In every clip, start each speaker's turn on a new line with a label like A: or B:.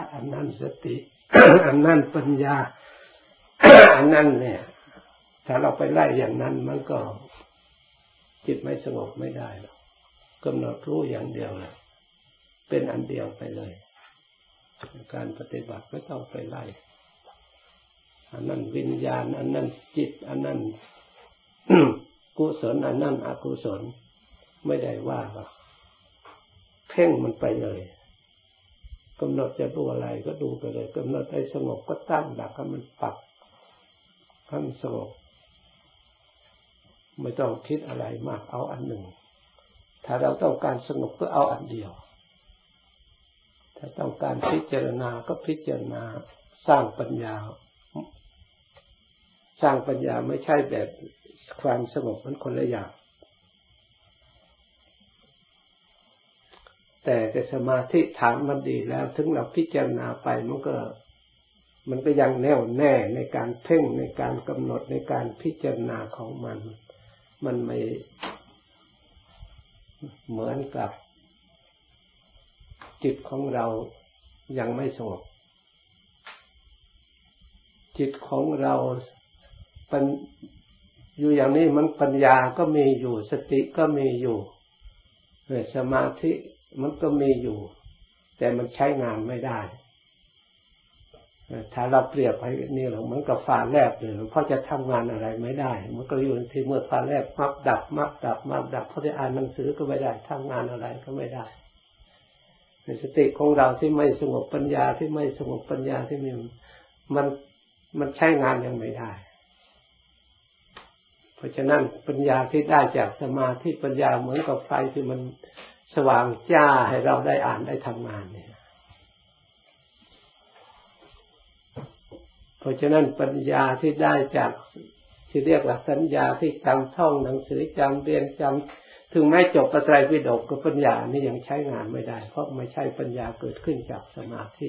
A: ะอันนั้นสติ อันนั้นปัญญา อันนั้นเนี่ย ถ้าเราไปไล่อย่างนั้นมันก็จิตไม่สงบไม่ได้หรอกกำหนดรู้อย่างเดียวเลยเป็นอันเดียวไปเลย การปฏิบัติไม่ต้องไปไล่อันนั้นวิญญาณ อันนั้นจิต อันนั้นกุศลอันนั้นอกุศล ไม่ได้ว่าหรอกเพ่งมันไปเลย กำหนดจะดูอะไรก็ดูไปเลยกำหนดให้สงบก็ตั้งหลักให้มันปักให้มันสงบไม่ต้องคิดอะไรมากเอาอันหนึ่ง ถ้าเราต้องการสงบก็เอาอันเดียว ถ้าต้องการพิจารณาก็พิจารณาสร้างปัญญา สร้างปัญญาไม่ใช่แบบความสงบมันคนละอย่าง แต่แต่สมาธิฐานมันดีแล้ว ถึงเราพิจารณาไปมันก็ มันก็ยังแน่วแน่ในการเพ่งในการกำหนดในการพิจารณาของมัน มันไม่เหมือนกับ จิตของเรายังไม่สงบจิตของเราเป็นอยู่อย่างนี้มันปัญญาก็มีอยู่สติก็มีอยู่สมาธิ มันก็มีอยู่ แต่มันใช้งานไม่ได้ ถ้าเราเปรียบให้นี่หรอกมันก็ฟ้าแลบเลยเพราะจะทำงานอะไรไม่ได้ มันก็อยู่ที่เมื่อฟ้าแลบมักดับ มักดับ มักดับเพราะจะอ่านหนังสือก็ไม่ได้ทำงานอะไรก็ไม่ได้ในสติของเราที่ไม่สงบปัญญาที่ไม่สงบปัญญาที่มีมันมันใช้งานยังไม่ได้ เพราะฉะนั้นปัญญาที่ได้จากสมาธิปัญญาเหมือนกับไฟที่มัน สว่างจ้าให้เราได้อ่านได้ทำงานเนี่ย เพราะฉะนั้นปัญญาที่ได้จากที่เรียกว่าสัญญาที่จำท่องหนังสือจำเรียนจำถึงแม้จบประไตรปิฎกก็ปัญญานี่ยังใช้งานไม่ได้ เพราะไม่ใช่ปัญญาเกิดขึ้นจากสมาธิ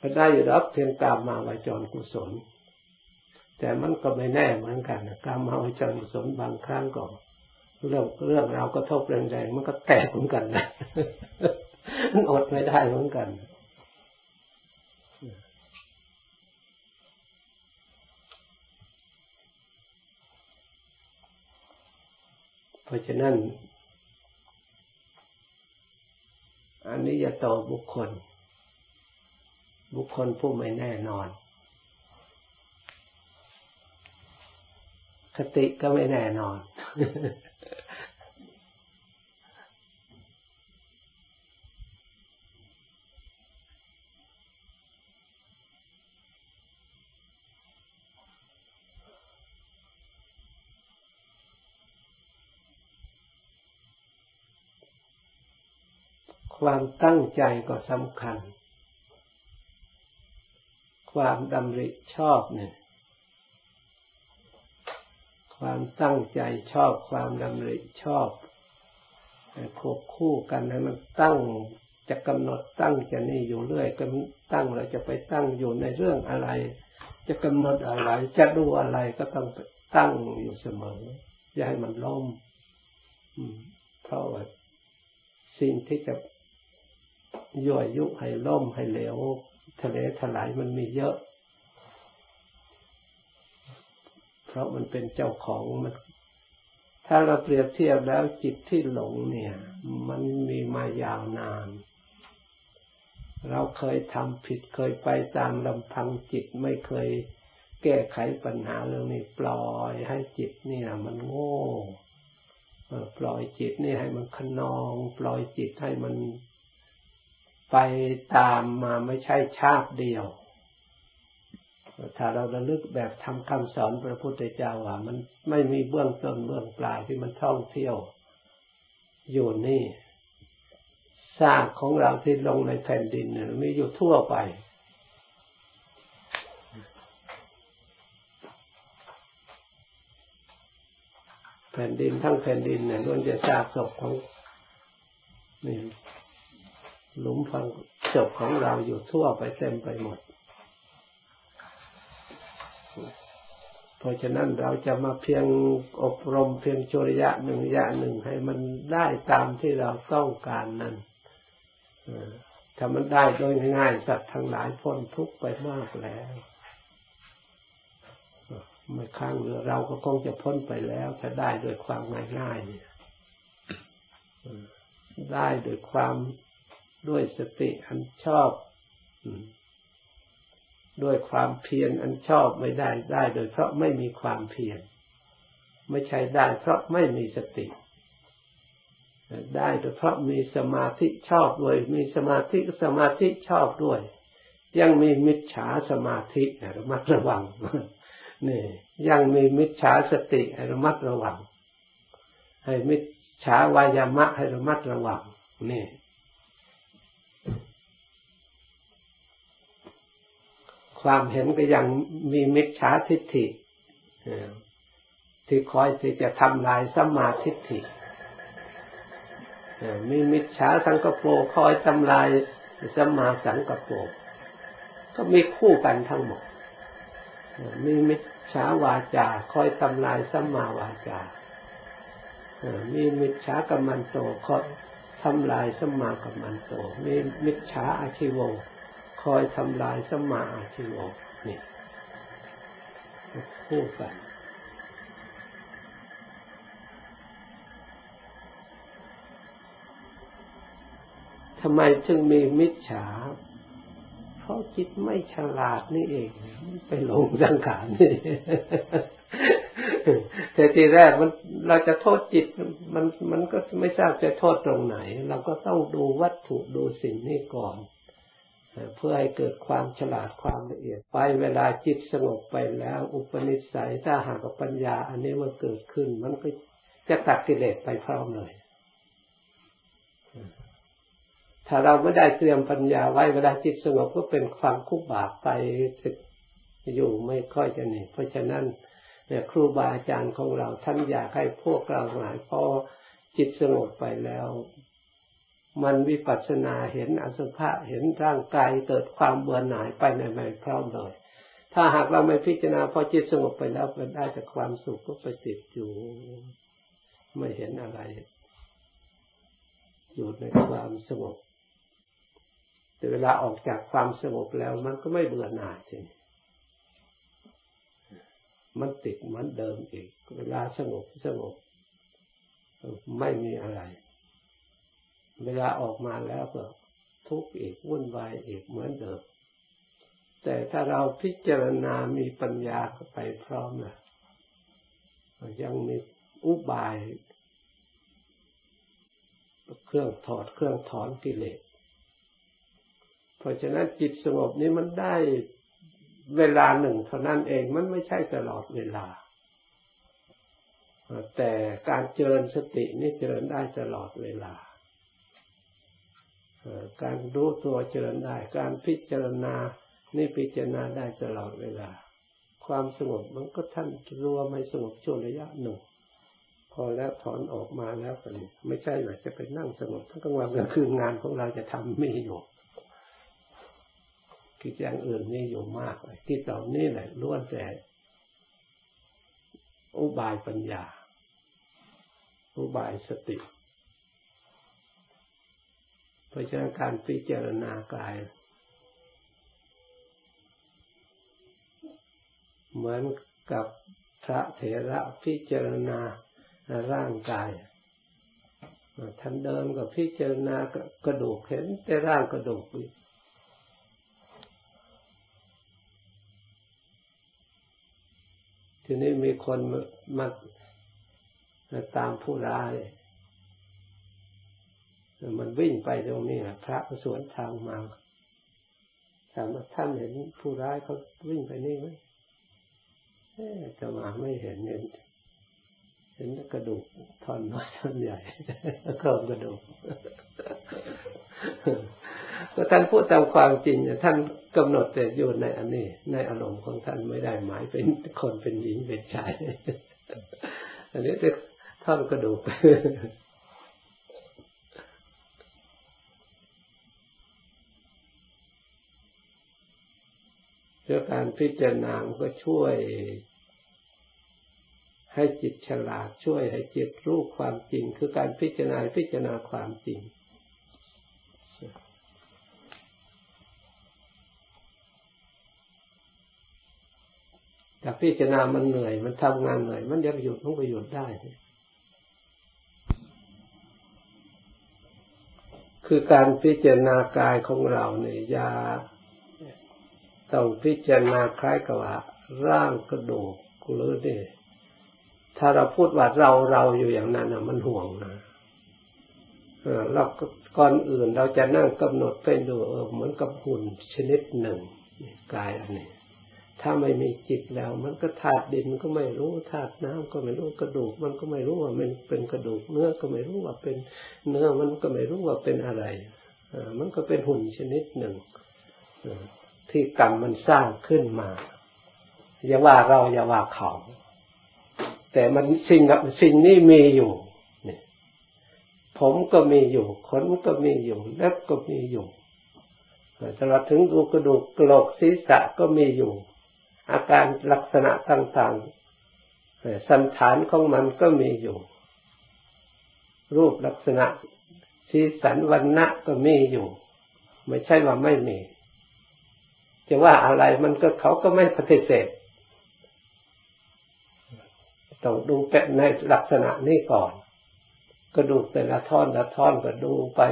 A: ก็ได้รับเพียงกามมาวจรกุศล แต่มันก็ไม่แน่เหมือนกันกามมาวจรกุศลบางครั้งก็ เรื่องเรื่องราวกระทบแรงๆมันก็แตกเหมือนกันนะมันอดไม่ได้เหมือนกันเพราะฉะนั้น อันนี้จะต่อบุคคล บุคคลผู้ไม่แน่นอน คติก็ไม่แน่นอน ความตั้งใจก็สำคัญ ความดำริชอบเนี่ย ความตั้งใจชอบ ความดำริชอบควบคู่กันให้มันตั้งจะกำหนดตั้งจะนี่อยู่เรื่อยก็ตั้งเราจะไปตั้งอยู่ในเรื่องอะไร จะกำหนดอะไร จะดูอะไรก็ต้องตั้งอยู่เสมอ อย่าให้มันล้มเพราะว่าสิ่งที่จะ ยั่วยุให้ล่มให้เหลวทะเลถลายมันมีเยอะ เพราะมันเป็นเจ้าของมัน ถ้าเราเปรียบเทียบแล้วจิตที่หลงเนี่ย มันมีมายาวนาน เราเคยทำผิดเคยไปตามลำพังจิตไม่เคยแก้ไขปัญหาเรื่องนี้ปล่อยให้จิตเนี่ยมันโง่ปล่อยจิตนี่ให้มันขนอง ปล่อยจิตให้มัน ไปตามมาไม่ใช่ชาติเดียว ถ้าเราระลึกแบบทำคำสอนพระพุทธเจ้าว่ามันไม่มีเบื้องต้นเบื้องปลายที่มันท่องเที่ยว อยู่นี่ซากของเราที่ลงในแผ่นดินเนี่ยมีอยู่ทั่วไป แผ่นดินทั้งแผ่นดินเนี่ยล้วนจะซากศพของนี่ หลุมฝังศพของเราอยู่ทั่วไปเต็มไปหมด เพราะฉะนั้นเราจะมาเพียงอบรมเพียงโจริยะหนึ่งยะหนึ่งให้มันได้ตามที่เราต้องการนั้นถ้ามันได้โดยง่ายสัตว์ทั้งหลายพ้นทุกข์ไปมากแล้วไม่ข้างเรือเราก็คงจะพ้นไปแล้ว ถ้าได้โดยความง่ายๆเนี่ยได้โดยความ ด้วยสติอันชอบ ด้วยความเพียรอันชอบไม่ได้ได้โดยเพราะไม่มีความเพียรไม่ใช่ได้เพราะไม่มีสติ ได้โดยเพราะมีสมาธิชอบด้วย มีสมาธิสมาธิชอบด้วย ยังมีมิจฉาสมาธิระมัดระวังนี่ยังมีมิจฉาสติให้ระมัดระวัง ให้มิจฉาวายามะให้ระมัดระวังนี่ ความเห็นก็ยังมีมิจฉาทิฏฐิที่คอยที่จะทำลายสัมมาทิฏฐิมีมิจฉาสังกปรคอยทำลายสัมมาสังกปรก็มีคู่กันทั้งหมด มีมิจฉาวาจาคอยทำลายสัมมาวาจา มีมิจฉากัมมันโตคอยทำลายสัมมากัมมันโต มีมิจฉาอาชีวง คอยทำลายสมาอาชีวงนี่ยคู่กันทำไมจึงมีมิจฉา เพราะจิตไม่ฉลาดนี่เอง ไปหลงสังขารนี่แต่ทีแรกมันเราจะโทษจิตมันมันก็ไม่ทราบจะโทษตรงไหน เราก็ต้องดูวัตถุดูสิ่งนี้ก่อน เพื่อให้เกิดความฉลาดความละเอียดไปเวลาจิตสงบไปแล้ว อุปนิสัยถ้าหากปัญญา อันนี้มันเกิดขึ้น มันก็จะตัดกิเลสไปพร้อมเลย ถ้าเราไม่ได้เตรียมปัญญาไว้เวลาจิตสงบก็เป็นความคุบบาปไปอยู่ไม่ค่อยจะหนีเพราะฉะนั้นเนี่ยครูบาอาจารย์ของเราท่านอยากให้พวกเราหมายพอจิตสงบไปแล้ว มันวิปัสสนาเห็นอสุภะเห็นร่างกายเกิดความเบื่อหน่ายไปในไม่พร้อมเลย ถ้าหากเราไม่พิจารณาพอจิตสงบไปแล้วมันได้จากความสุขก็ไปติดอยู่ ไม่เห็นอะไร อยู่ในความสงบแต่เวลาออกจากความสงบแล้ว มันก็ไม่เบื่อหน่ายจริงมันติดเหมือนเดิมอีก เวลาสงบสงบ ไม่มีอะไร เวลาออกมาแล้วก็ทุกข์อีกวุ่นวายอีกเหมือนเดิม แต่ถ้าเราพิจารณามีปัญญาไปพร้อมนะยังมีอุบาย เครื่องถอดเครื่องถอนกิเลสเพราะฉะนั้นจิตสงบนี้มันได้เวลาหนึ่งเท่านั้นเองมันไม่ใช่ตลอดเวลา แต่การเจริญสตินี่เจริญได้ตลอดเวลา การรู้ตัวเจริญได้ การพิจารณา นี่พิจารณาได้ตลอดเวลา ความสงบมันก็ท่านรู้ว่าไม่สงบช่วงระยะหนึ่ง พอแล้วถอนออกมาแล้วก็ไม่ใช่หรอจะไปนั่งสงบทั้งกลางวันกลางคืนงานของเราจะทำไม่อยู่กิจอย่างอื่นนี่อยู่มากเลยกิจเหล่านี้แหละล้วนแต่อุบายปัญญา อุบายสติ เพราะฉะนั้นการพิจารณากาย เหมือนกับพระเถระพิจารณาร่างกายท่านเดินกับพิจารณากระดูกเห็นแต่ร่างกระดูกทีนี้มีคนมาตามผู้ร้าย มันวิ่งไปตรงนี้นะพระสวนทางมาถามว่าท่านเห็นผู้ร้ายเขาวิ่งไปนี่ไหมจะมาไม่เห็นเห็นเห็นกระดูกท่อนน้อยท่อนใหญ่โครงกระดูกก็ท่านพูดตามความจริงท่านกำหนดแต่อยู่ในอันนี้ ในอารมณ์ของท่านไม่ได้หมายเป็นคนเป็นหญิงเป็นชายอันนี้จะท่อนกระดูก การพิจารณาก็ช่วย ให้จิตฉลาดช่วย ให้จิตรู้ความจริง คือการพิจารณาพิจารณาความจริงแต่พิจารณามันเหนื่อย มันทำงานเหนื่อย มันจะประโยชน์ต้องประโยชน์ได้ คือการพิจารณากายของเราเนี่ยยา ต้องพิจารณาคล้ายกับว่าร่างกระดูกหรือเนี่ยถ้าเราพูดว่าเราเราอยู่อย่างนั้นนะมันห่วงนะเราก่อนอื่นเราจะนั่งกำหนดไปดูเหมือนกับหุ่นชนิดหนึ่งกายอันนี้ ถ้าไม่มีจิตแล้ว มันก็ธาตุดินก็ไม่รู้ธาตุน้ำก็ไม่รู้กระดูก มันก็ไม่รู้ว่ามันเป็นกระดูกเนื้อก็ไม่รู้ว่าเป็นเนื้อมันก็ไม่รู้ว่าเป็นอะไรมันก็เป็นหุ่นชนิดหนึ่ง ที่กรรมมันสร้างขึ้นมา อย่าว่าเราอย่าว่าเขา แต่มันสิ่งสิ่งนี้มีอยู่ผมก็มีอยู่ขนก็มีอยู่เล็บก็มีอยู่ตลอดถึงดูกระดูกกระโหลกศีรษะก็มีอยู่ อาการลักษณะต่างๆสันฐานของมันก็มีอยู่ รูปลักษณะสีสันวันณะก็มีอยู่ ไม่ใช่ว่าไม่มี จะว่าอะไรมันก็เขาก็ไม่ปฏิเสธต้องดูเป็นในลักษณะนี้ก่อน ก็ดูแต่ละท่อนละท่อนก็ดูไป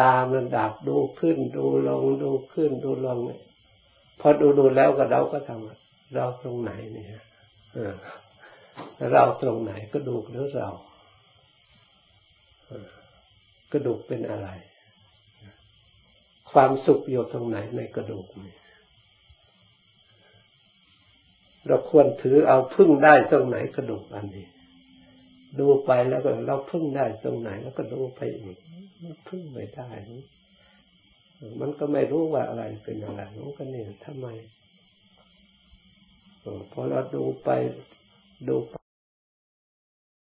A: ตามระดับดูขึ้น ดูลงดูขึ้น ดูลงเนี่ยพอดูดูแล้วก็เราก็ทำเราตรงไหนเนี่ยเราตรงไหนก็ดูหรือเรากระดูกเป็นอะไร ความสุขอยู่ตรงไหนในกระดูกนี่เราควรถือเอาพึ่งได้ตรงไหนกระดูกอันนี้ ดูไปแล้วก็เราพึ่งได้ตรงไหนแล้วก็ดูไปอีกพึ่งไม่ได้ มันก็ไม่รู้ว่าอะไรเป็นอะไรมันก็เนี่ยทำไมพอเราดูไปดูไป